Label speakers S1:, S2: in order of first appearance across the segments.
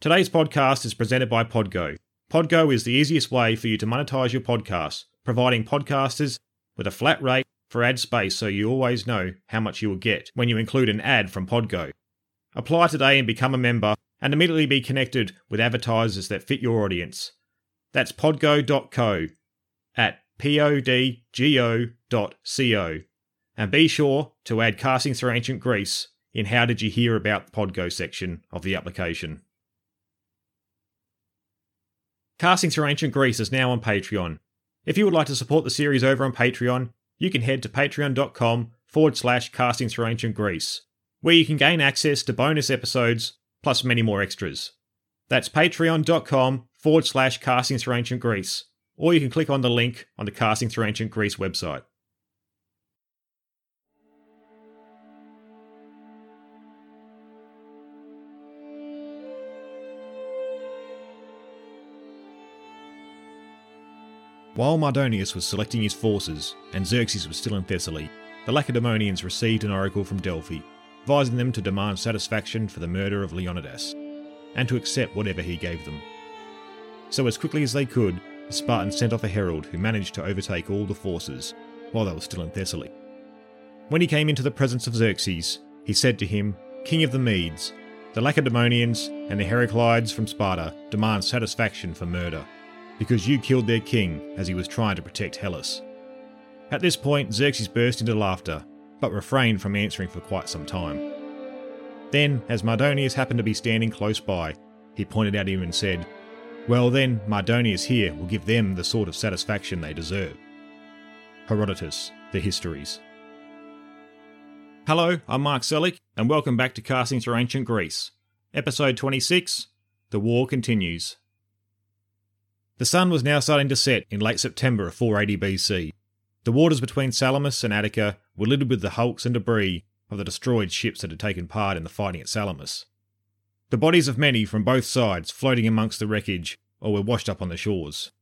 S1: Today's podcast is presented by Podgo. Podgo is the easiest way for you to monetize your podcast, providing podcasters with a flat rate for ad space so you always know how much you will get when you include an ad from Podgo. Apply today and become a member and immediately be connected with advertisers that fit your audience. That's podgo.co at podgo.co. And be sure to add Casting Through Ancient Greece in How Did You Hear About Podgo section of the application. Casting Through Ancient Greece is now on Patreon. If you would like to support the series over on Patreon, you can head to patreon.com forward slash casting through ancient Greece, where you can gain access to bonus episodes plus many more extras. That's patreon.com forward slash casting through ancient Greece, or you can click on the link on the Casting Through Ancient Greece website. While Mardonius was selecting his forces and Xerxes was still in Thessaly, the Lacedaemonians received an oracle from Delphi, advising them to demand satisfaction for the murder of Leonidas, and to accept whatever he gave them. So, as quickly as they could, the Spartans sent off a herald who managed to overtake all the forces while they were still in Thessaly. When he came into the presence of Xerxes, he said to him, King of the Medes, the Lacedaemonians and the Heraclides from Sparta demand satisfaction for murder because you killed their king as he was trying to protect Hellas. At this point, Xerxes burst into laughter, but refrained from answering for quite some time. Then, as Mardonius happened to be standing close by, he pointed at him and said, Well then, Mardonius here will give them the sort of satisfaction they deserve. Herodotus, The Histories. Hello, I'm Mark Selick, and welcome back to Casting Through Ancient Greece. Episode 26 The War Continues. The sun was now starting to set in late September of 480 BC. The waters between Salamis and Attica were littered with the hulks and debris of the destroyed ships that had taken part in the fighting at Salamis. The bodies of many from both sides floating amongst the wreckage or were washed up on the shores.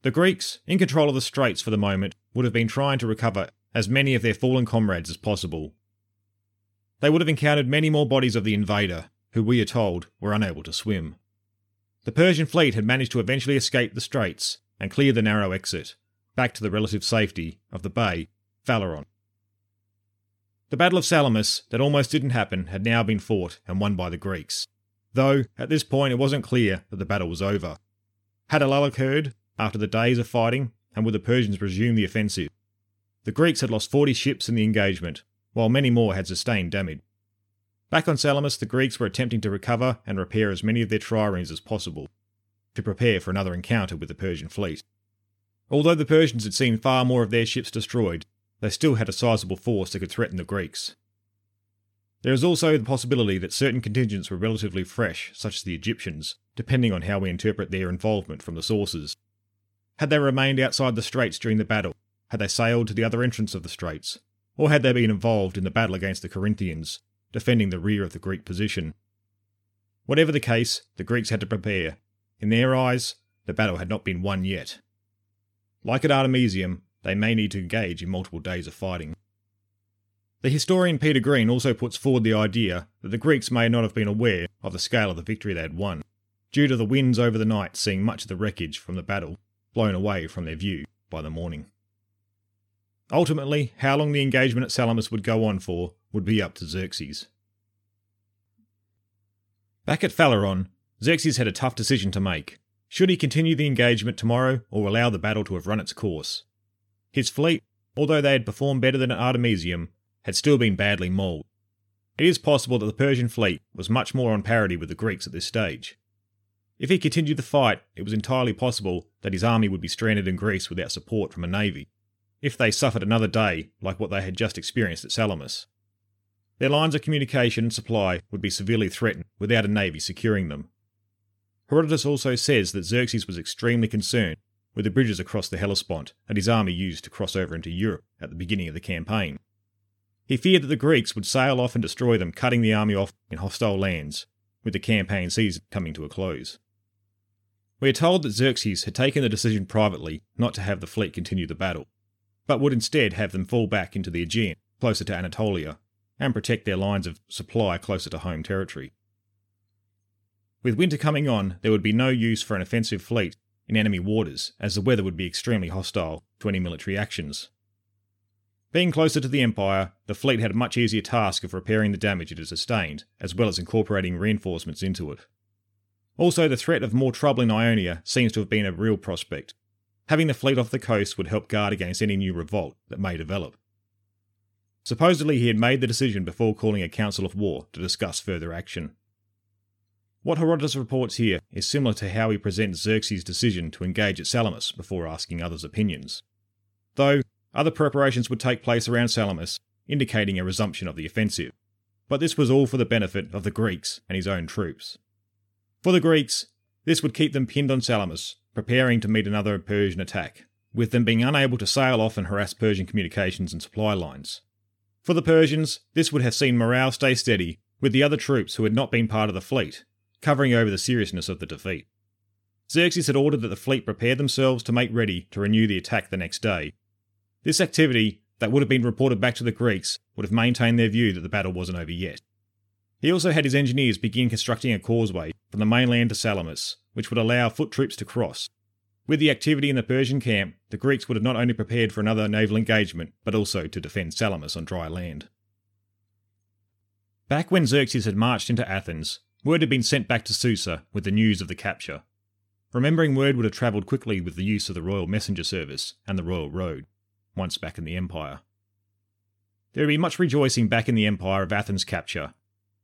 S1: The Greeks, in control of the straits for the moment, would have been trying to recover as many of their fallen comrades as possible. They would have encountered many more bodies of the invader, who we are told were unable to swim. The Persian fleet had managed to eventually escape the straits and clear the narrow exit, back to the relative safety of the bay, Phaleron. The Battle of Salamis, that almost didn't happen, had now been fought and won by the Greeks, though at this point it wasn't clear that the battle was over. Had a lull occurred after the days of fighting, and would the Persians resume the offensive? The Greeks had lost 40 ships in the engagement, while many more had sustained damage. Back on Salamis, the Greeks were attempting to recover and repair as many of their triremes as possible, to prepare for another encounter with the Persian fleet. Although the Persians had seen far more of their ships destroyed, they still had a sizable force that could threaten the Greeks. There is also the possibility that certain contingents were relatively fresh, such as the Egyptians, depending on how we interpret their involvement from the sources. Had they remained outside the straits during the battle? Had they sailed to the other entrance of the straits? Or had they been involved in the battle against the Corinthians, defending the rear of the Greek position. Whatever the case, the Greeks had to prepare. In their eyes, the battle had not been won yet. Like at Artemisium, they may need to engage in multiple days of fighting. The historian Peter Green also puts forward the idea that the Greeks may not have been aware of the scale of the victory they had won, due to the winds over the night seeing much of the wreckage from the battle blown away from their view by the morning. Ultimately, how long the engagement at Salamis would go on for would be up to Xerxes. Back at Phaleron, Xerxes had a tough decision to make. Should he continue the engagement tomorrow or allow the battle to have run its course? His fleet, although they had performed better than at Artemisium, had still been badly mauled. It is possible that the Persian fleet was much more on parity with the Greeks at this stage. If he continued the fight, it was entirely possible that his army would be stranded in Greece without support from a navy, if they suffered another day like what they had just experienced at Salamis. Their lines of communication and supply would be severely threatened without a navy securing them. Herodotus also says that Xerxes was extremely concerned with the bridges across the Hellespont that his army used to cross over into Europe at the beginning of the campaign. He feared that the Greeks would sail off and destroy them, cutting the army off in hostile lands, with the campaign season coming to a close. We are told that Xerxes had taken the decision privately not to have the fleet continue the battle, but would instead have them fall back into the Aegean, closer to Anatolia, and protect their lines of supply closer to home territory. With winter coming on, there would be no use for an offensive fleet in enemy waters, as the weather would be extremely hostile to any military actions. Being closer to the Empire, the fleet had a much easier task of repairing the damage it had sustained, as well as incorporating reinforcements into it. Also, the threat of more trouble in Ionia seems to have been a real prospect. Having the fleet off the coast would help guard against any new revolt that may develop. Supposedly, he had made the decision before calling a council of war to discuss further action. What Herodotus reports here is similar to how he presents Xerxes' decision to engage at Salamis before asking others' opinions. Though, other preparations would take place around Salamis, indicating a resumption of the offensive. But this was all for the benefit of the Greeks and his own troops. For the Greeks, this would keep them pinned on Salamis, preparing to meet another Persian attack, with them being unable to sail off and harass Persian communications and supply lines. For the Persians, this would have seen morale stay steady, with the other troops who had not been part of the fleet, covering over the seriousness of the defeat. Xerxes had ordered that the fleet prepare themselves to make ready to renew the attack the next day. This activity, that would have been reported back to the Greeks, would have maintained their view that the battle wasn't over yet. He also had his engineers begin constructing a causeway from the mainland to Salamis, which would allow foot troops to cross. With the activity in the Persian camp, the Greeks would have not only prepared for another naval engagement, but also to defend Salamis on dry land. Back when Xerxes had marched into Athens, Word had been sent back to Susa with the news of the capture. Remembering word would have travelled quickly with the use of the royal messenger service and the royal road, once back in the empire. There would be much rejoicing back in the empire of Athens' capture,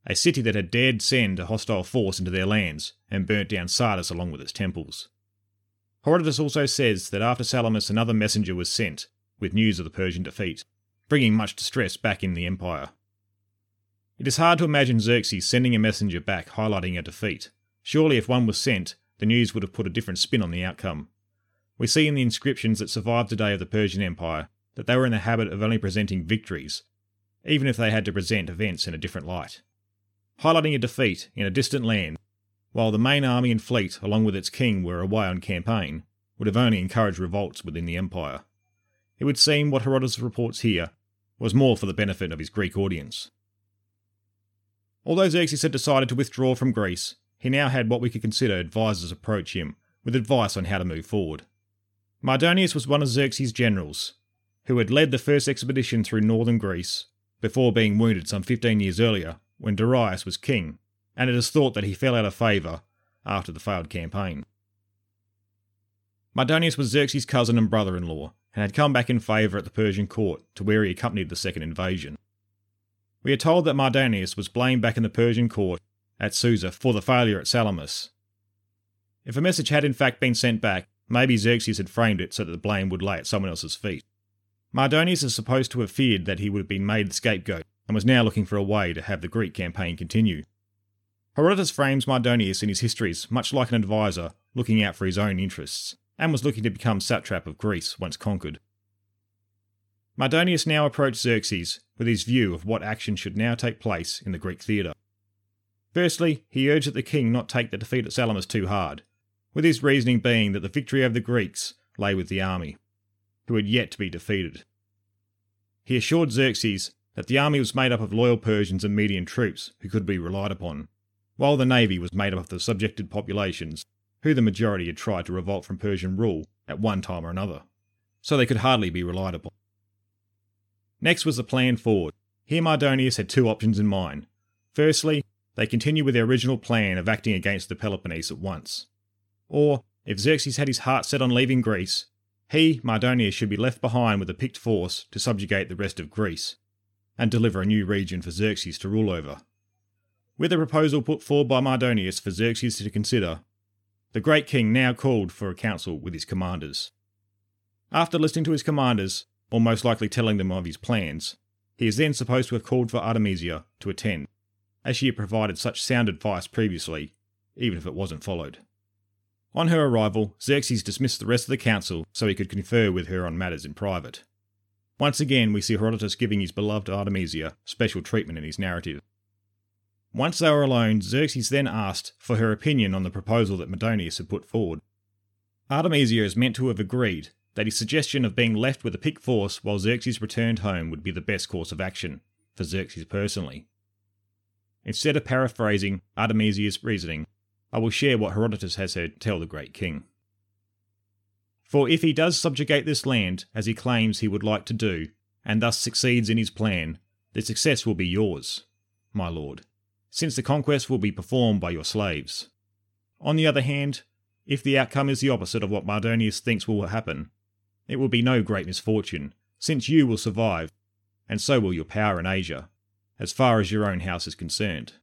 S1: a city that had dared send a hostile force into their lands and burnt down Sardis along with its temples. Herodotus also says that after Salamis another messenger was sent with news of the Persian defeat, bringing much distress back in the empire. It is hard to imagine Xerxes sending a messenger back highlighting a defeat. Surely, if one was sent, the news would have put a different spin on the outcome. We see in the inscriptions that survive today of the Persian Empire that they were in the habit of only presenting victories, even if they had to present events in a different light. Highlighting a defeat in a distant land, while the main army and fleet, along with its king, were away on campaign, would have only encouraged revolts within the empire. It would seem what Herodotus reports here was more for the benefit of his Greek audience. Although Xerxes had decided to withdraw from Greece, he now had what we could consider advisors approach him with advice on how to move forward. Mardonius was one of Xerxes' generals, who had led the first expedition through northern Greece before being wounded some 15 years earlier when Darius was king, and it is thought that he fell out of favour after the failed campaign. Mardonius was Xerxes' cousin and brother in law, and had come back in favour at the Persian court to where he accompanied the second invasion. We are told that Mardonius was blamed back in the Persian court at Susa for the failure at Salamis. If a message had in fact been sent back, maybe Xerxes had framed it so that the blame would lay at someone else's feet. Mardonius is supposed to have feared that he would have been made the scapegoat and was now looking for a way to have the Greek campaign continue. Herodotus frames Mardonius in his histories much like an advisor looking out for his own interests, and was looking to become satrap of Greece once conquered. Mardonius now approached Xerxes with his view of what action should now take place in the Greek theatre. Firstly, he urged that the king not take the defeat at Salamis too hard, with his reasoning being that the victory over the Greeks lay with the army, who had yet to be defeated. He assured Xerxes that the army was made up of loyal Persians and Median troops who could be relied upon, while the navy was made up of the subjected populations, who the majority had tried to revolt from Persian rule at one time or another, so they could hardly be relied upon. Next was the plan forward. Here Mardonius had two options in mind. Firstly, they continue with their original plan of acting against the Peloponnese at once. Or, if Xerxes had his heart set on leaving Greece, he, Mardonius, should be left behind with a picked force to subjugate the rest of Greece, and deliver a new region for Xerxes to rule over. With a proposal put forward by Mardonius for Xerxes to consider, the great king now called for a council with his commanders. After listening to his commanders, or most likely telling them of his plans. He is then supposed to have called for Artemisia to attend, as she had provided such sound advice previously, even if it wasn't followed. On her arrival, Xerxes dismissed the rest of the council so he could confer with her on matters in private. Once again, we see Herodotus giving his beloved Artemisia special treatment in his narrative. Once they were alone, Xerxes then asked for her opinion on the proposal that Mardonius had put forward. Artemisia is meant to have agreed that his suggestion of being left with a picked force while Xerxes returned home would be the best course of action, for Xerxes personally. Instead of paraphrasing Artemisia's reasoning, I will share what Herodotus has to tell the great king. For if he does subjugate this land, as he claims he would like to do, and thus succeeds in his plan, the success will be yours, my lord, since the conquest will be performed by your slaves. On the other hand, if the outcome is the opposite of what Mardonius thinks will happen, it will be no great misfortune, since you will survive, and so will your power in Asia, as far as your own house is concerned.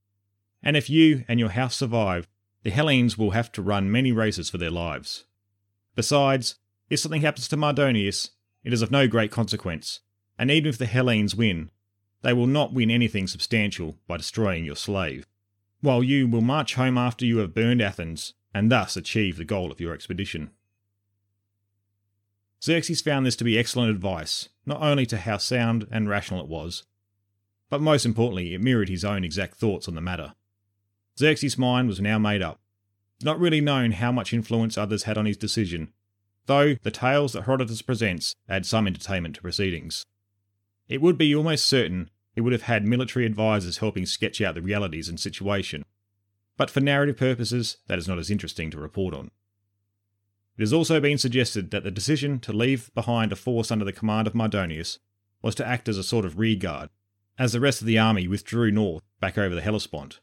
S1: And if you and your house survive, the Hellenes will have to run many races for their lives. Besides, if something happens to Mardonius, it is of no great consequence, and even if the Hellenes win, they will not win anything substantial by destroying your slave, while you will march home after you have burned Athens and thus achieve the goal of your expedition. Xerxes found this to be excellent advice, not only to how sound and rational it was, but most importantly, it mirrored his own exact thoughts on the matter. Xerxes' mind was now made up not really known how much influence others had on his decision, though the tales that Herodotus presents add some entertainment to proceedings. It would be almost certain he would have had military advisers helping sketch out the realities and situation, but for narrative purposes, that is not as interesting to report on. It has also been suggested that the decision to leave behind a force under the command of Mardonius was to act as a sort of rearguard, as the rest of the army withdrew north back over the Hellespont.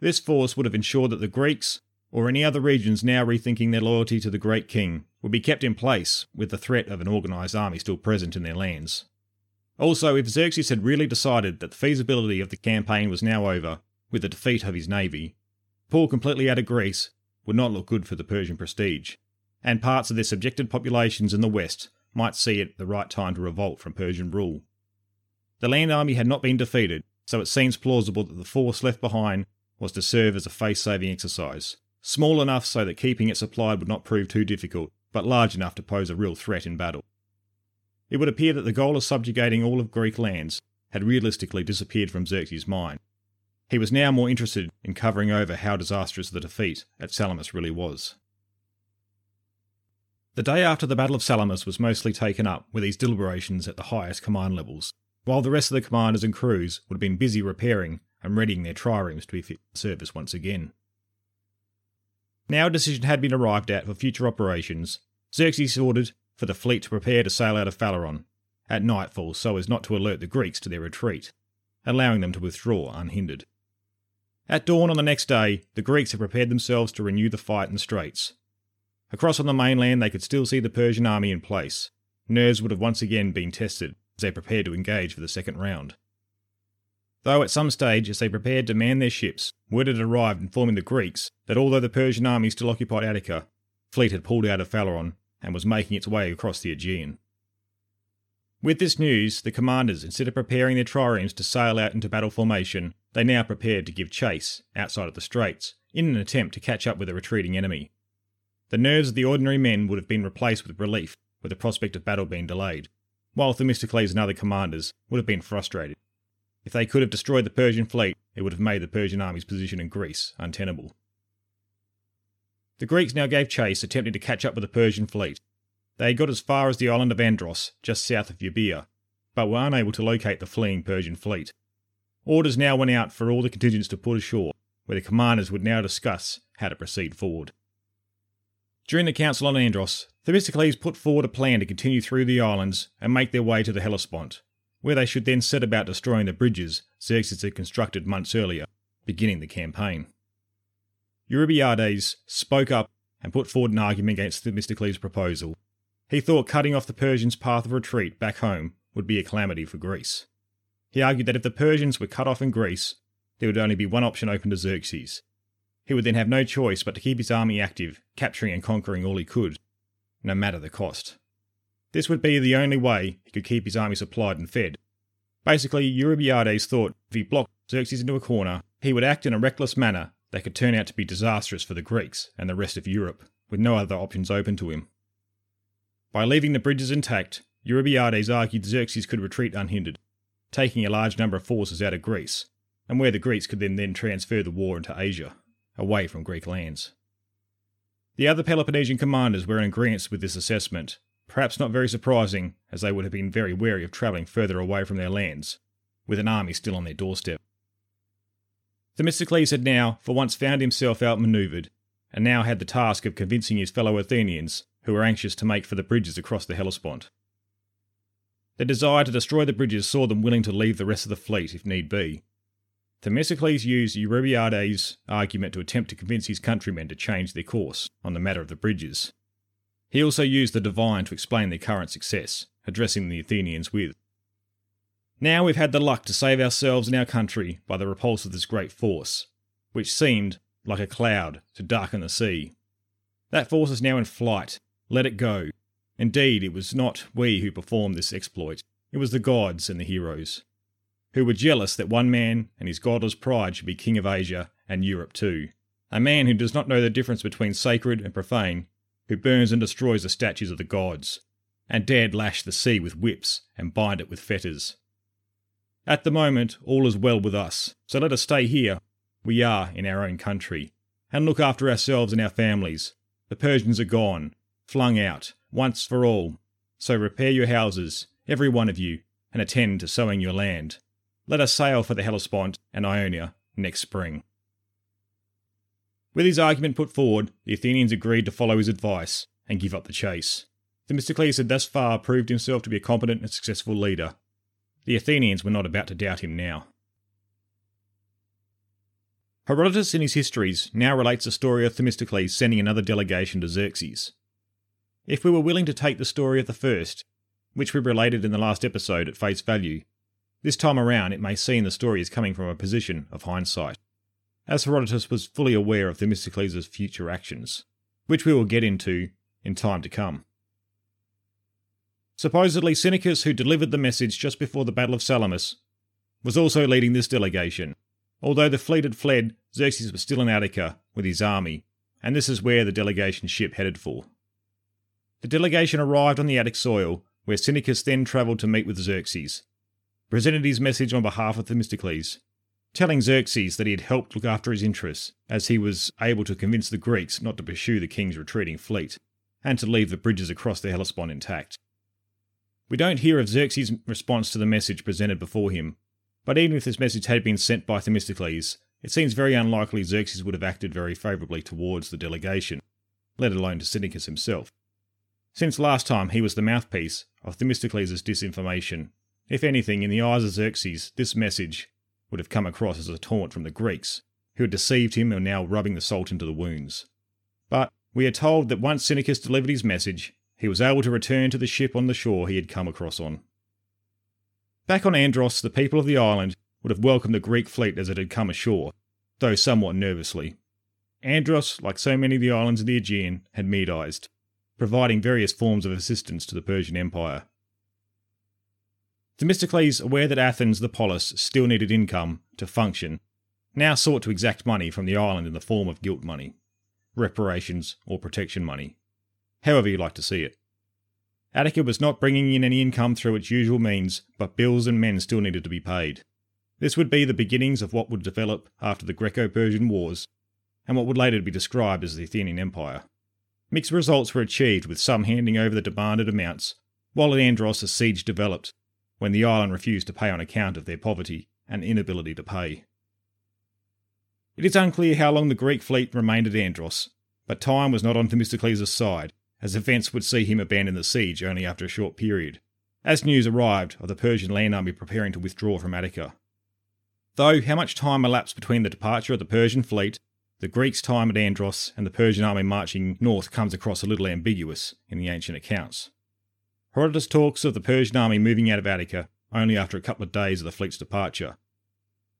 S1: This force would have ensured that the Greeks, or any other regions now rethinking their loyalty to the great king, would be kept in place with the threat of an organised army still present in their lands. Also, if Xerxes had really decided that the feasibility of the campaign was now over, with the defeat of his navy, pull completely out of Greece would not look good for the Persian prestige, and parts of their subjected populations in the west might see it the right time to revolt from Persian rule. The land army had not been defeated, so it seems plausible that the force left behind was to serve as a face saving exercise, small enough so that keeping it supplied would not prove too difficult, but large enough to pose a real threat in battle. It would appear that the goal of subjugating all of Greek lands had realistically disappeared from Xerxes' mind. He was now more interested in covering over how disastrous the defeat at Salamis really was. The day after the Battle of Salamis was mostly taken up with these deliberations at the highest command levels, while the rest of the commanders and crews would have been busy repairing and readying their triremes to be fit for service once again. Now a decision had been arrived at for future operations, Xerxes ordered for the fleet to prepare to sail out of Phaleron at nightfall so as not to alert the Greeks to their retreat, allowing them to withdraw unhindered. At dawn on the next day, the Greeks had prepared themselves to renew the fight in the straits. Across on the mainland, they could still see the Persian army in place. Nerves would have once again been tested as they prepared to engage for the second round. Though at some stage, as they prepared to man their ships, word had arrived informing the Greeks that although the Persian army still occupied Attica, fleet had pulled out of Phaleron and was making its way across the Aegean. With this news, the commanders, instead of preparing their triremes to sail out into battle formation, they now prepared to give chase outside of the straits in an attempt to catch up with the retreating enemy. The nerves of the ordinary men would have been replaced with relief with the prospect of battle being delayed, while Themistocles and other commanders would have been frustrated. If they could have destroyed the Persian fleet, it would have made the Persian army's position in Greece untenable. The Greeks now gave chase, attempting to catch up with the Persian fleet. They had got as far as the island of Andros, just south of Euboea, but were unable to locate the fleeing Persian fleet. Orders now went out for all the contingents to put ashore, where the commanders would now discuss how to proceed forward. During the council on Andros, Themistocles put forward a plan to continue through the islands and make their way to the Hellespont, where they should then set about destroying the bridges Xerxes had constructed months earlier, beginning the campaign. Eurybiades spoke up and put forward an argument against Themistocles' proposal. He thought cutting off the Persians' path of retreat back home would be a calamity for Greece. He argued that if the Persians were cut off in Greece, there would only be one option open to Xerxes. He would then have no choice but to keep his army active, capturing and conquering all he could, no matter the cost. This would be the only way he could keep his army supplied and fed. Basically, Eurybiades thought if he blocked Xerxes into a corner, he would act in a reckless manner that could turn out to be disastrous for the Greeks and the rest of Europe, with no other options open to him. By leaving the bridges intact, Eurybiades argued Xerxes could retreat unhindered, taking a large number of forces out of Greece, and where the Greeks could then, then transfer the war into Asia, away from Greek lands. The other Peloponnesian commanders were in agreement with this assessment, perhaps not very surprising, as they would have been very wary of travelling further away from their lands, with an army still on their doorstep. Themistocles had now, for once, found himself outmanoeuvred and now had the task of convincing his fellow Athenians, who were anxious to make for the bridges across the Hellespont. Their desire to destroy the bridges saw them willing to leave the rest of the fleet if need be. Themistocles used Eurybiades' argument to attempt to convince his countrymen to change their course on the matter of the bridges. He also used the divine to explain their current success, addressing the Athenians with Now we've had the luck to save ourselves and our country by the repulse of this great force, which seemed, like a cloud, to darken the sea. That force is now in flight. Let it go. Indeed, it was not we who performed this exploit, it was the gods and the heroes, who were jealous that one man and his godless pride should be king of Asia and Europe too. A man who does not know the difference between sacred and profane, who burns and destroys the statues of the gods, and dared lash the sea with whips and bind it with fetters. At the moment, all is well with us, so let us stay here. We are in our own country, and look after ourselves and our families. The Persians are gone, flung out, once for all. So repair your houses, every one of you, and attend to sowing your land. Let us sail for the Hellespont and Ionia next spring. With his argument put forward, the Athenians agreed to follow his advice and give up the chase. Themistocles had thus far proved himself to be a competent and successful leader. The Athenians were not about to doubt him now. Herodotus in his histories now relates the story of Themistocles sending another delegation to Xerxes. If we were willing to take the story of the first, which we related in the last episode, at face value, this time around it may seem the story is coming from a position of hindsight, as Herodotus was fully aware of Themistocles' future actions, which we will get into in time to come. Supposedly, Sinicus, who delivered the message just before the Battle of Salamis, was also leading this delegation. Although the fleet had fled, Xerxes was still in Attica with his army, and this is where the delegation ship headed for. The delegation arrived on the Attic soil, where Sinicus then travelled to meet with Xerxes, presented his message on behalf of Themistocles, telling Xerxes that he had helped look after his interests, as he was able to convince the Greeks not to pursue the king's retreating fleet, and to leave the bridges across the Hellespont intact. We don't hear of Xerxes' response to the message presented before him, but even if this message had been sent by Themistocles, it seems very unlikely Xerxes would have acted very favourably towards the delegation, let alone to Sinicus himself. Since last time he was the mouthpiece of Themistocles' disinformation. If anything, in the eyes of Xerxes, this message would have come across as a taunt from the Greeks, who had deceived him and now rubbing the salt into the wounds. But we are told that once Sinicus delivered his message, he was able to return to the ship on the shore he had come across on. Back on Andros, the people of the island would have welcomed the Greek fleet as it had come ashore, though somewhat nervously. Andros, like so many of the islands of the Aegean, had Medized, providing various forms of assistance to the Persian Empire. Themistocles, aware that Athens, the polis, still needed income to function, now sought to exact money from the island in the form of guilt money, reparations, or protection money, however you like to see it. Attica was not bringing in any income through its usual means, but bills and men still needed to be paid. This would be the beginnings of what would develop after the Greco Persian Wars, and what would later be described as the Athenian Empire. Mixed results were achieved, with some handing over the demanded amounts, while at Andros a siege developed, when the island refused to pay on account of their poverty and inability to pay. It is unclear how long the Greek fleet remained at Andros, but time was not on Themistocles' side, as events would see him abandon the siege only after a short period, as news arrived of the Persian land army preparing to withdraw from Attica. Though how much time elapsed between the departure of the Persian fleet the Greeks' time at Andros and the Persian army marching north comes across a little ambiguous in the ancient accounts. Herodotus talks of the Persian army moving out of Attica only after a couple of days of the fleet's departure.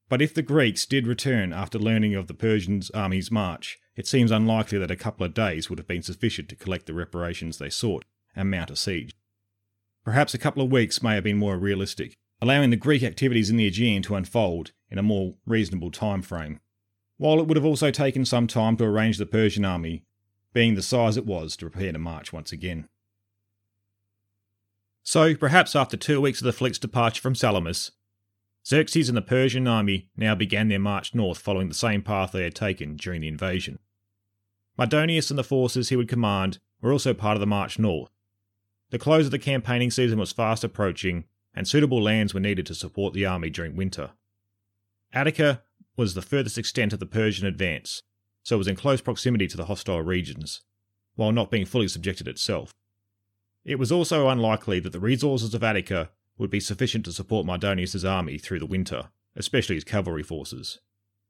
S1: But if the Greeks did return after learning of the Persian army's march, it seems unlikely that a couple of days would have been sufficient to collect the reparations they sought and mount a siege. Perhaps a couple of weeks may have been more realistic, allowing the Greek activities in the Aegean to unfold in a more reasonable time frame while it would have also taken some time to arrange the Persian army, being the size it was, to prepare to march once again. So, perhaps after two weeks of the fleet's departure from Salamis, Xerxes and the Persian army now began their march north following the same path they had taken during the invasion. Mardonius and the forces he would command were also part of the march north. The close of the campaigning season was fast approaching, and suitable lands were needed to support the army during winter. Attica was the furthest extent of the Persian advance, so it was in close proximity to the hostile regions, while not being fully subjected itself. It was also unlikely that the resources of Attica would be sufficient to support Mardonius' army through the winter, especially his cavalry forces.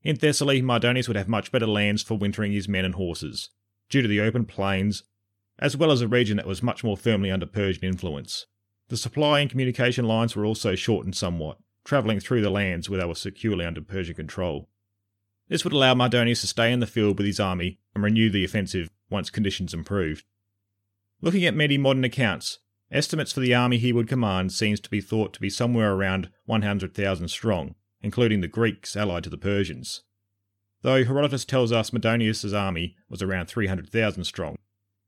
S1: In Thessaly, Mardonius would have much better lands for wintering his men and horses, due to the open plains, as well as a region that was much more firmly under Persian influence. The supply and communication lines were also shortened somewhat, travelling through the lands where they were securely under Persian control. This would allow Mardonius to stay in the field with his army and renew the offensive once conditions improved. Looking at many modern accounts, estimates for the army he would command seems to be thought to be somewhere around 100,000 strong, including the Greeks allied to the Persians. Though Herodotus tells us Mardonius' army was around 300,000 strong,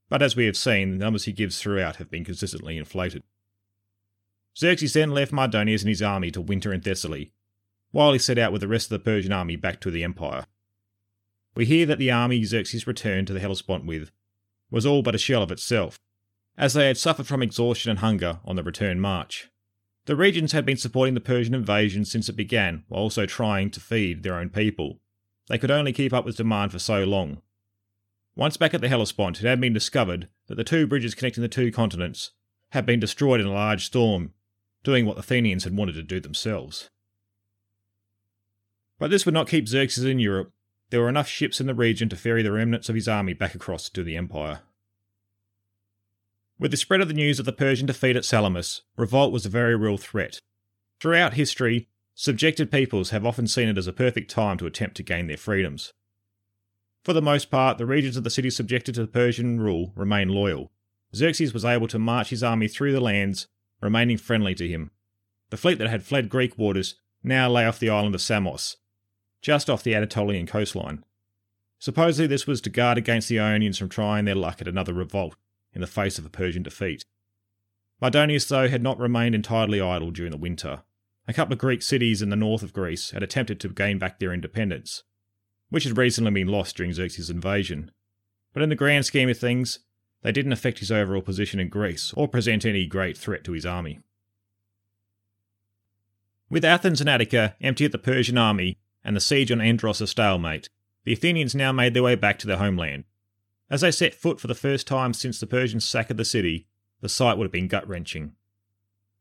S1: but as we have seen, the numbers he gives throughout have been consistently inflated. Xerxes then left Mardonius and his army to winter in Thessaly, while he set out with the rest of the Persian army back to the empire. We hear that the army Xerxes returned to the Hellespont with was all but a shell of itself, as they had suffered from exhaustion and hunger on the return march. The regions had been supporting the Persian invasion since it began, while also trying to feed their own people. They could only keep up with demand for so long. Once back at the Hellespont, it had been discovered that the two bridges connecting the two continents had been destroyed in a large storm, doing what the Athenians had wanted to do themselves. But this would not keep Xerxes in Europe. There were enough ships in the region to ferry the remnants of his army back across to the empire. With the spread of the news of the Persian defeat at Salamis, revolt was a very real threat. Throughout history, subjected peoples have often seen it as a perfect time to attempt to gain their freedoms. For the most part, the regions of the city subjected to Persian rule remained loyal. Xerxes was able to march his army through the lands, remaining friendly to him. The fleet that had fled Greek waters now lay off the island of Samos, just off the Anatolian coastline. Supposedly, this was to guard against the Ionians from trying their luck at another revolt in the face of a Persian defeat. Mardonius, though, had not remained entirely idle during the winter. A couple of Greek cities in the north of Greece had attempted to gain back their independence, which had recently been lost during Xerxes' invasion. But in the grand scheme of things, they didn't affect his overall position in Greece or present any great threat to his army. With Athens and Attica empty of the Persian army and the siege on Andros a stalemate, the Athenians now made their way back to their homeland, as they set foot for the first time since the Persian sack of the city, the sight would have been gut wrenching.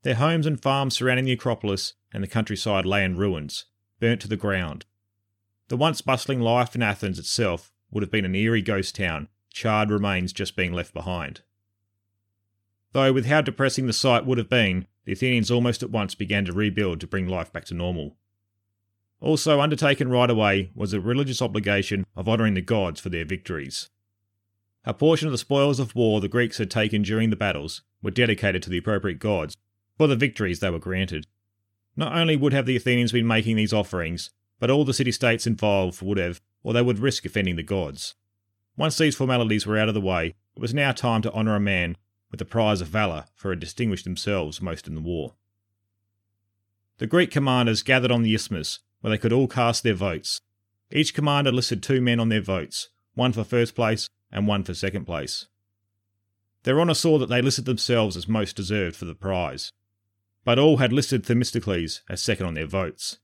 S1: Their homes and farms surrounding the Acropolis and the countryside lay in ruins, burnt to the ground. The once bustling life in Athens itself would have been an eerie ghost town, charred remains just being left behind. Though, with how depressing the sight would have been, the Athenians almost at once began to rebuild to bring life back to normal. Also undertaken right away was a religious obligation of honouring the gods for their victories. A portion of the spoils of war the Greeks had taken during the battles were dedicated to the appropriate gods for the victories they were granted. Not only would have the Athenians been making these offerings, but all the city states involved would have, or they would risk offending the gods. Once these formalities were out of the way, it was now time to honour a man with the prize of valour for had distinguished themselves most in the war. The Greek commanders gathered on the isthmus, where they could all cast their votes. Each commander listed two men on their votes, one for first place and one for second place. Their honour saw that they listed themselves as most deserved for the prize, but all had listed Themistocles as second on their votes.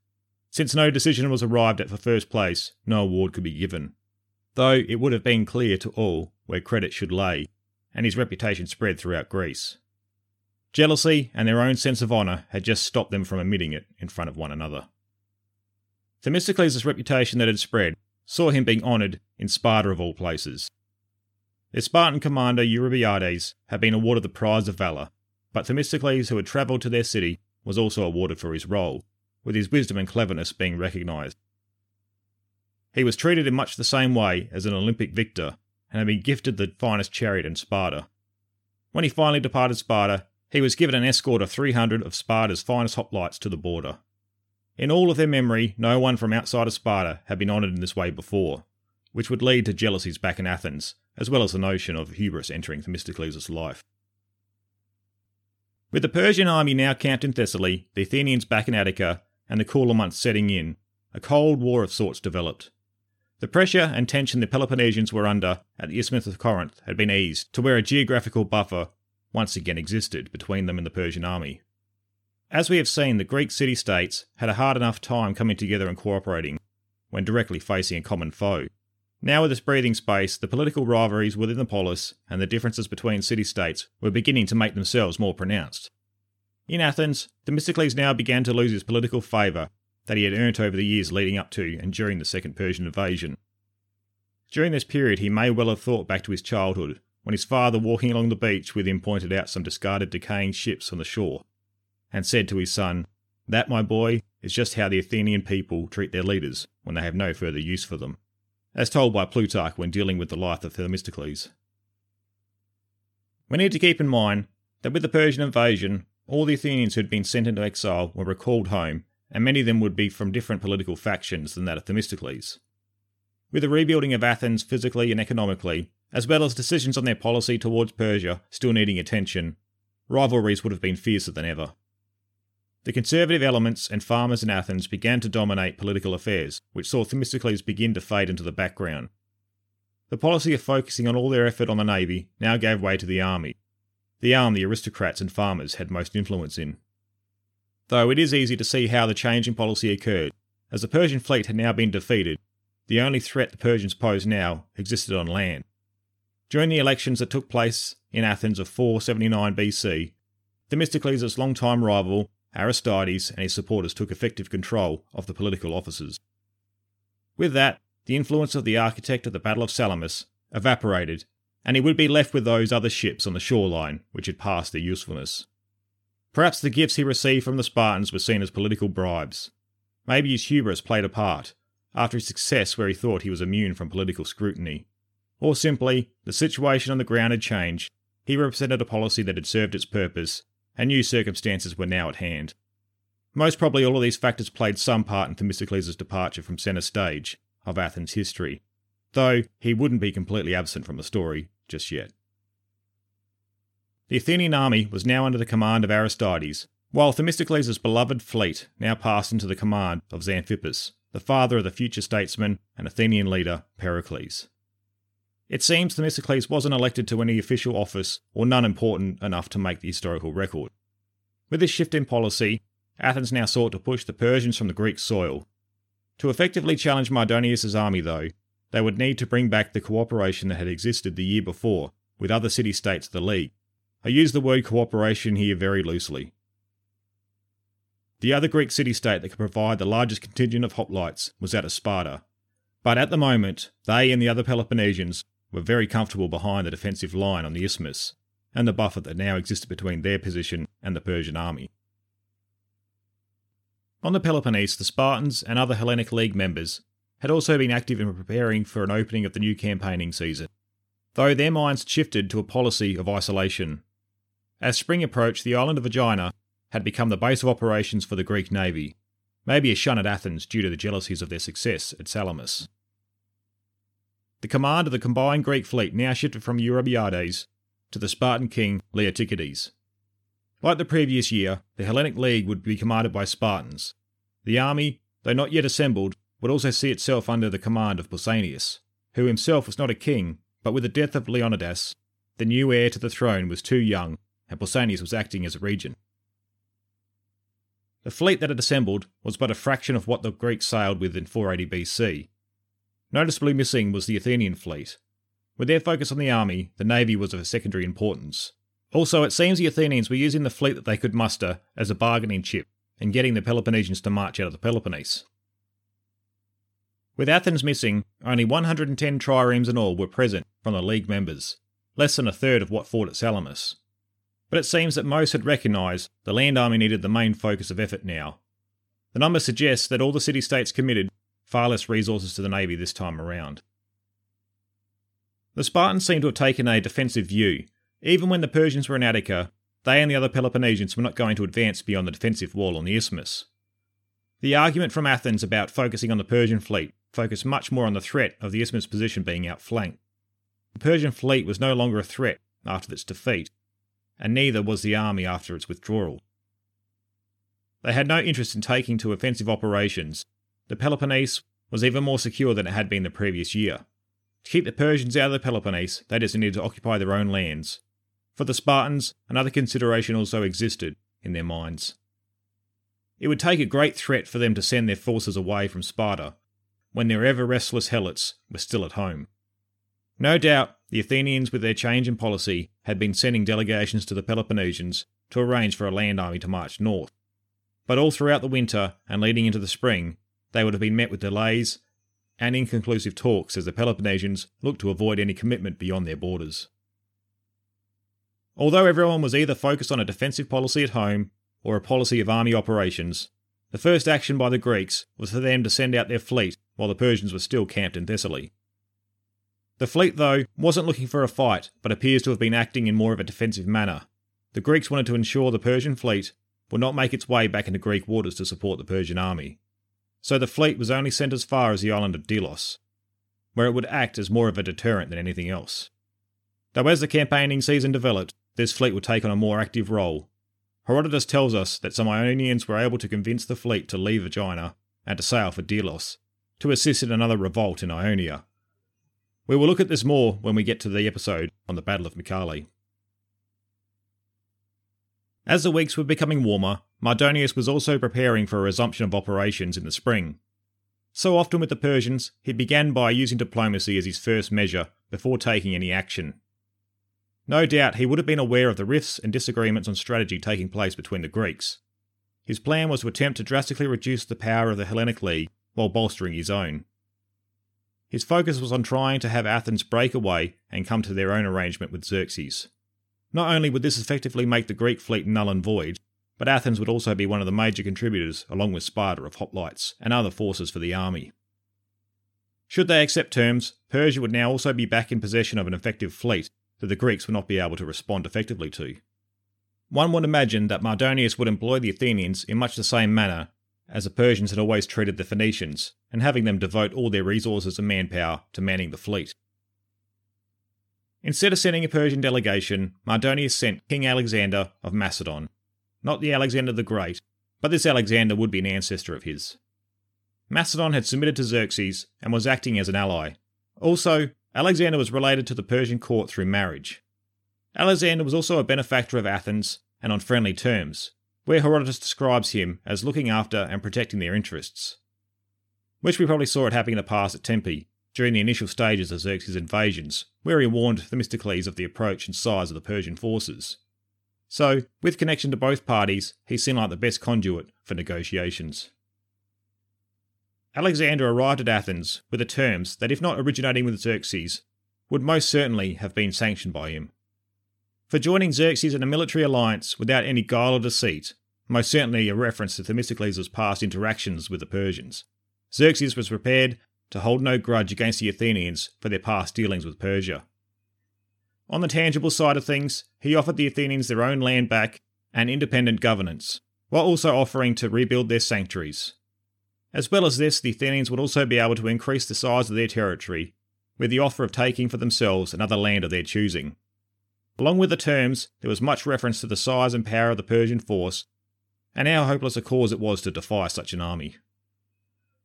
S1: Since no decision was arrived at for first place, no award could be given, though it would have been clear to all where credit should lay, and his reputation spread throughout Greece. Jealousy and their own sense of honour had just stopped them from admitting it in front of one another. Themistocles' reputation that had spread saw him being honoured in Sparta of all places. Their Spartan commander Eurybiades had been awarded the prize of valour, but Themistocles, who had travelled to their city, was also awarded for his role, with his wisdom and cleverness being recognised. He was treated in much the same way as an Olympic victor, and had been gifted the finest chariot in Sparta. When he finally departed Sparta, he was given an escort of 300 of Sparta's finest hoplites to the border. In all of their memory, no one from outside of Sparta had been honoured in this way before, which would lead to jealousies back in Athens, as well as the notion of hubris entering Themistocles' life. With the Persian army now camped in Thessaly, the Athenians back in Attica, and the cooler months setting in, a cold war of sorts developed. The pressure and tension the Peloponnesians were under at the Isthmus of Corinth had been eased to where a geographical buffer once again existed between them and the Persian army. As we have seen, the Greek city states had a hard enough time coming together and cooperating when directly facing a common foe, Now, with this breathing space, the political rivalries within the polis and the differences between city states were beginning to make themselves more pronounced. In Athens, Themistocles now began to lose his political favour that he had earned over the years leading up to and during the Second Persian invasion. During this period, he may well have thought back to his childhood, when his father, walking along the beach with him, pointed out some discarded decaying ships on the shore, and said to his son, That, my boy, is just how the Athenian people treat their leaders when they have no further use for them as told by Plutarch when dealing with the life of Themistocles. We need to keep in mind that with the Persian invasion, all the Athenians who had been sent into exile were recalled home, and many of them would be from different political factions than that of Themistocles. With the rebuilding of Athens physically and economically, as well as decisions on their policy towards Persia still needing attention, rivalries would have been fiercer than ever. The conservative elements and farmers in Athens began to dominate political affairs, which saw Themistocles begin to fade into the background. The policy of focusing on all their effort on the navy now gave way to the army, the arm the aristocrats and farmers had most influence in. Though it is easy to see how the change in policy occurred, as the Persian fleet had now been defeated, the only threat the Persians posed now existed on land. During the elections that took place in Athens of 479 BC, Themistocles' longtime rival Aristides and his supporters took effective control of the political offices. With that, the influence of the architect of the Battle of Salamis evaporated, and he would be left with those other ships on the shoreline which had passed their usefulness. Perhaps the gifts he received from the Spartans were seen as political bribes. Maybe his hubris played a part, after his success where he thought he was immune from political scrutiny. Or simply, the situation on the ground had changed, he represented a policy that had served its purpose, and new circumstances were now at hand. Most probably all of these factors played some part in Themistocles' departure from centre stage of Athens' history, though he wouldn't be completely absent from the story just yet. The Athenian army was now under the command of Aristides, while Themistocles' beloved fleet now passed into the command of Xanthippus, the father of the future statesman and Athenian leader Pericles. It seems Themistocles wasn't elected to any official office or none important enough to make the historical record. With this shift in policy, Athens now sought to push the Persians from the Greek soil. To effectively challenge Mardonius' army, though, they would need to bring back the cooperation that had existed the year before with other city states of the League. I use the word cooperation here very loosely. The other Greek city state that could provide the largest contingent of hoplites was that of Sparta. But at the moment, they and the other Peloponnesians were very comfortable behind the defensive line on the isthmus, and the buffer that now existed between their position and the Persian army. On the Peloponnese, the Spartans and other Hellenic League members had also been active in preparing for an opening of the new campaigning season, though their minds shifted to a policy of isolation. As spring approached, the island of Aegina had become the base of operations for the Greek navy, maybe a shun at Athens due to the jealousies of their success at Salamis. The command of the combined Greek fleet now shifted from Eurybiades to the Spartan king Leotychides. Like the previous year, the Hellenic League would be commanded by Spartans. The army, though not yet assembled, would also see itself under the command of Pausanias, who himself was not a king, but with the death of Leonidas, the new heir to the throne was too young, and Pausanias was acting as a regent. The fleet that had assembled was but a fraction of what the Greeks sailed with in 480 BC, Noticeably missing was the Athenian fleet. With their focus on the army, the navy was of secondary importance. Also, it seems the Athenians were using the fleet that they could muster as a bargaining chip in getting the Peloponnesians to march out of the Peloponnese. With Athens missing, only 110 triremes in all were present from the League members, less than a third of what fought at Salamis. But it seems that most had recognised the land army needed the main focus of effort now. The number suggests that all the city states committed far less resources to the navy this time around. The Spartans seem to have taken a defensive view. Even when the Persians were in Attica, they and the other Peloponnesians were not going to advance beyond the defensive wall on the isthmus. The argument from Athens about focusing on the Persian fleet focused much more on the threat of the isthmus position being outflanked. The Persian fleet was no longer a threat after its defeat, and neither was the army after its withdrawal. They had no interest in taking to offensive operations the Peloponnese was even more secure than it had been the previous year. To keep the Persians out of the Peloponnese, they just needed to occupy their own lands. For the Spartans, another consideration also existed in their minds. It would take a great threat for them to send their forces away from Sparta. when their ever restless helots were still at home. No doubt, the Athenians, with their change in policy, had been sending delegations to the Peloponnesians to arrange for a land army to march north. But all throughout the winter and leading into the spring, they would have been met with delays and inconclusive talks as the Peloponnesians looked to avoid any commitment beyond their borders. Although everyone was either focused on a defensive policy at home or a policy of army operations, the first action by the Greeks was for them to send out their fleet while the Persians were still camped in Thessaly. The fleet, though, wasn't looking for a fight, but appears to have been acting in more of a defensive manner. The Greeks wanted to ensure the Persian fleet would not make its way back into Greek waters to support the Persian army. So the fleet was only sent as far as the island of Delos, where it would act as more of a deterrent than anything else. Though as the campaigning season developed, this fleet would take on a more active role. Herodotus tells us that some Ionians were able to convince the fleet to leave Aegina and to sail for Delos, to assist in another revolt in Ionia. We will look at this more when we get to the episode on the Battle of Mycale. As the weeks were becoming warmer, Mardonius was also preparing for a resumption of operations in the spring. So often with the Persians, he began by using diplomacy as his first measure before taking any action. No doubt he would have been aware of the rifts and disagreements on strategy taking place between the Greeks. His plan was to attempt to drastically reduce the power of the Hellenic League while bolstering his own. His focus was on trying to have Athens break away and come to their own arrangement with Xerxes. Not only would this effectively make the Greek fleet null and void, but Athens would also be one of the major contributors, along with Sparta, of hoplites and other forces for the army. Should they accept terms, Persia would now also be back in possession of an effective fleet that the Greeks would not be able to respond effectively to. One would imagine that Mardonius would employ the Athenians in much the same manner as the Persians had always treated the Phoenicians, and having them devote all their resources and manpower to manning the fleet. Instead of sending a Persian delegation, Mardonius sent King Alexander of Macedon. Not the Alexander the Great, but this Alexander would be an ancestor of his. Macedon had submitted to Xerxes and was acting as an ally. Also, Alexander was related to the Persian court through marriage. Alexander was also a benefactor of Athens and on friendly terms, where Herodotus describes him as looking after and protecting their interests. Which we probably saw it happening in the past at Tempe, during the initial stages of Xerxes' invasions, where he warned Themistocles of the approach and size of the Persian forces. So, with connection to both parties, he seemed like the best conduit for negotiations. Alexander arrived at Athens with the terms that, if not originating with Xerxes, would most certainly have been sanctioned by him. For joining Xerxes in a military alliance without any guile or deceit, most certainly a reference to Themistocles' past interactions with the Persians. Xerxes was prepared to hold no grudge against the Athenians for their past dealings with Persia. On the tangible side of things, he offered the Athenians their own land back and independent governance, while also offering to rebuild their sanctuaries. As well as this, the Athenians would also be able to increase the size of their territory, with the offer of taking for themselves another land of their choosing. Along with the terms, there was much reference to the size and power of the Persian force, and how hopeless a cause it was to defy such an army.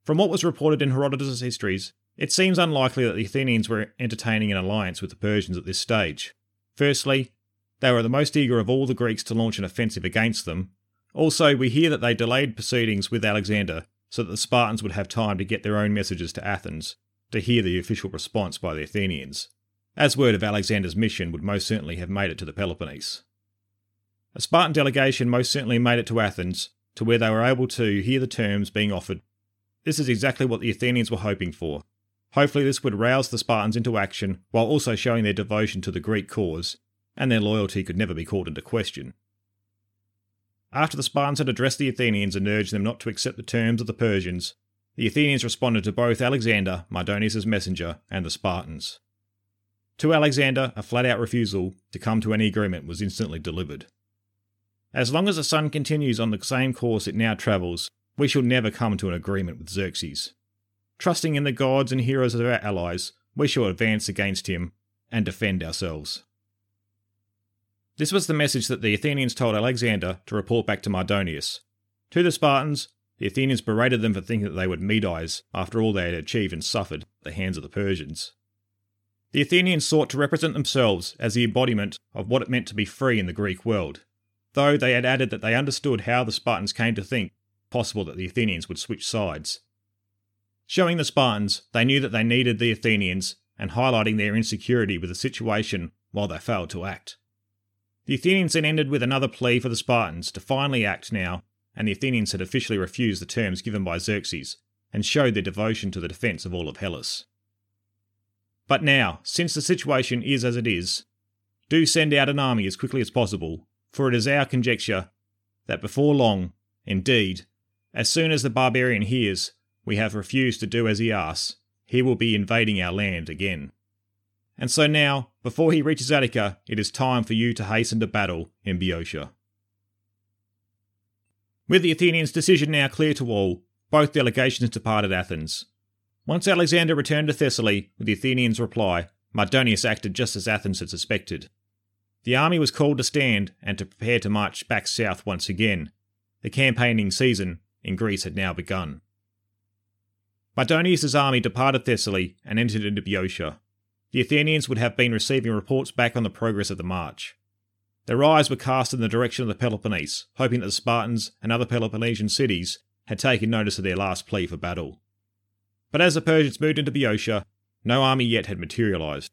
S1: From what was reported in Herodotus' histories, it seems unlikely that the Athenians were entertaining an alliance with the Persians at this stage. Firstly, they were the most eager of all the Greeks to launch an offensive against them. Also, we hear that they delayed proceedings with Alexander so that the Spartans would have time to get their own messages to Athens to hear the official response by the Athenians as word of Alexander's mission would most certainly have made it to the Peloponnese. A Spartan delegation most certainly made it to Athens, to where they were able to hear the terms being offered. This is exactly what the Athenians were hoping for. Hopefully, this would rouse the Spartans into action while also showing their devotion to the Greek cause, and their loyalty could never be called into question. After the Spartans had addressed the Athenians and urged them not to accept the terms of the Persians, the Athenians responded to both Alexander, Mardonius' messenger, and the Spartans. To Alexander, a flat out refusal to come to any agreement was instantly delivered. As long as the sun continues on the same course it now travels, we shall never come to an agreement with Xerxes. Trusting in the gods and heroes of our allies, we shall advance against him and defend ourselves. This was the message that the Athenians told Alexander to report back to Mardonius. To the Spartans, the Athenians berated them for thinking that they would Medize after all they had achieved and suffered at the hands of the Persians. The Athenians sought to represent themselves as the embodiment of what it meant to be free in the Greek world, though they had added that they understood how the Spartans came to think possible that the Athenians would switch sides. Showing the Spartans they knew that they needed the Athenians and highlighting their insecurity with the situation while they failed to act. The Athenians then ended with another plea for the Spartans to finally act now, and the Athenians had officially refused the terms given by Xerxes and showed their devotion to the defence of all of Hellas. But now, since the situation is as it is, do send out an army as quickly as possible, for it is our conjecture that before long, indeed, as soon as the barbarian hears we have refused to do as he asks, he will be invading our land again. And so now, before he reaches Attica, it is time for you to hasten to battle in Boeotia. With the Athenians' decision now clear to all, both delegations departed Athens. Once Alexander returned to Thessaly with the Athenians' reply, Mardonius acted just as Athens had suspected. The army was called to stand and to prepare to march back south once again. The campaigning season in Greece had now begun. Mardonius' army departed Thessaly and entered into Boeotia. The Athenians would have been receiving reports back on the progress of the march. Their eyes were cast in the direction of the Peloponnese, hoping that the Spartans and other Peloponnesian cities had taken notice of their last plea for battle. But as the Persians moved into Boeotia, no army yet had materialised.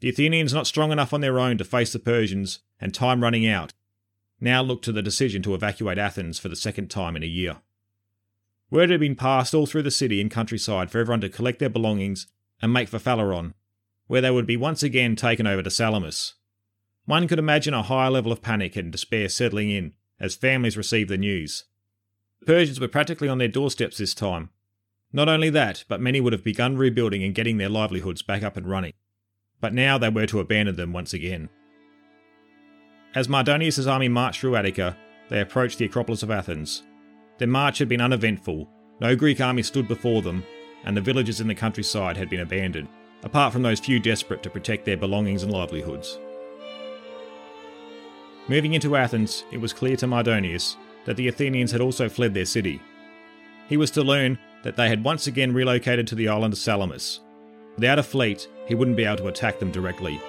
S1: The Athenians, not strong enough on their own to face the Persians, and time running out, now looked to the decision to evacuate Athens for the second time in a year. Word had been passed all through the city and countryside for everyone to collect their belongings and make for Phaleron, where they would be once again taken over to Salamis. One could imagine a high level of panic and despair settling in as families received the news. The Persians were practically on their doorsteps this time. Not only that, but many would have begun rebuilding and getting their livelihoods back up and running. But now they were to abandon them once again. As Mardonius' army marched through Attica, they approached the Acropolis of Athens, their march had been uneventful, no Greek army stood before them, and the villages in the countryside had been abandoned, apart from those few desperate to protect their belongings and livelihoods. Moving into Athens, it was clear to Mardonius that the Athenians had also fled their city. He was to learn that they had once again relocated to the island of Salamis. Without a fleet, he wouldn't be able to attack them directly.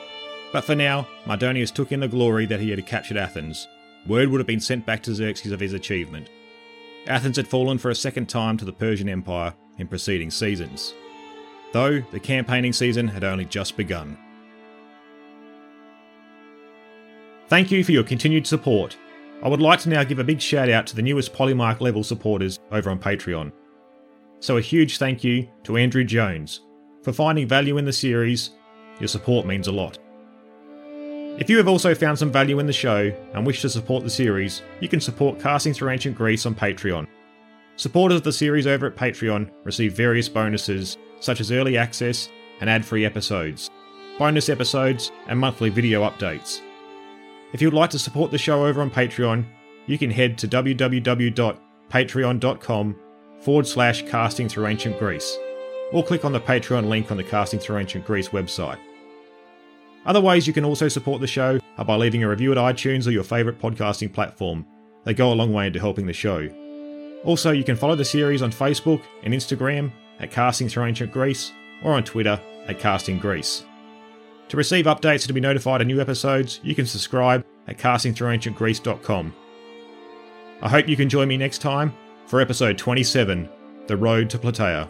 S1: But for now, Mardonius took in the glory that he had captured Athens. Word would have been sent back to Xerxes of his achievement. Athens had fallen for a second time to the Persian Empire in preceding seasons, though the campaigning season had only just begun. Thank you for your continued support. I would like to now give a big shout out to the newest Polemarch level supporters over on Patreon. So, a huge thank you to Andrew Jones. For finding value in the series, your support means a lot. If you have also found some value in the show and wish to support the series, you can support Casting Through Ancient Greece on Patreon. Supporters of the series over at Patreon receive various bonuses, such as early access and ad free episodes, bonus episodes, and monthly video updates. If you would like to support the show over on Patreon, you can head to www.patreon.com forward slash casting through ancient Greece, or click on the Patreon link on the Casting Through Ancient Greece website. Other ways you can also support the show are by leaving a review at iTunes or your favourite podcasting platform. They go a long way into helping the show. Also, you can follow the series on Facebook and Instagram at Casting Through Ancient Greece or on Twitter at Casting Greece. To receive updates and to be notified of new episodes, you can subscribe at castingthroughancientgreece.com. I hope you can join me next time for episode 27 The Road to Plataea.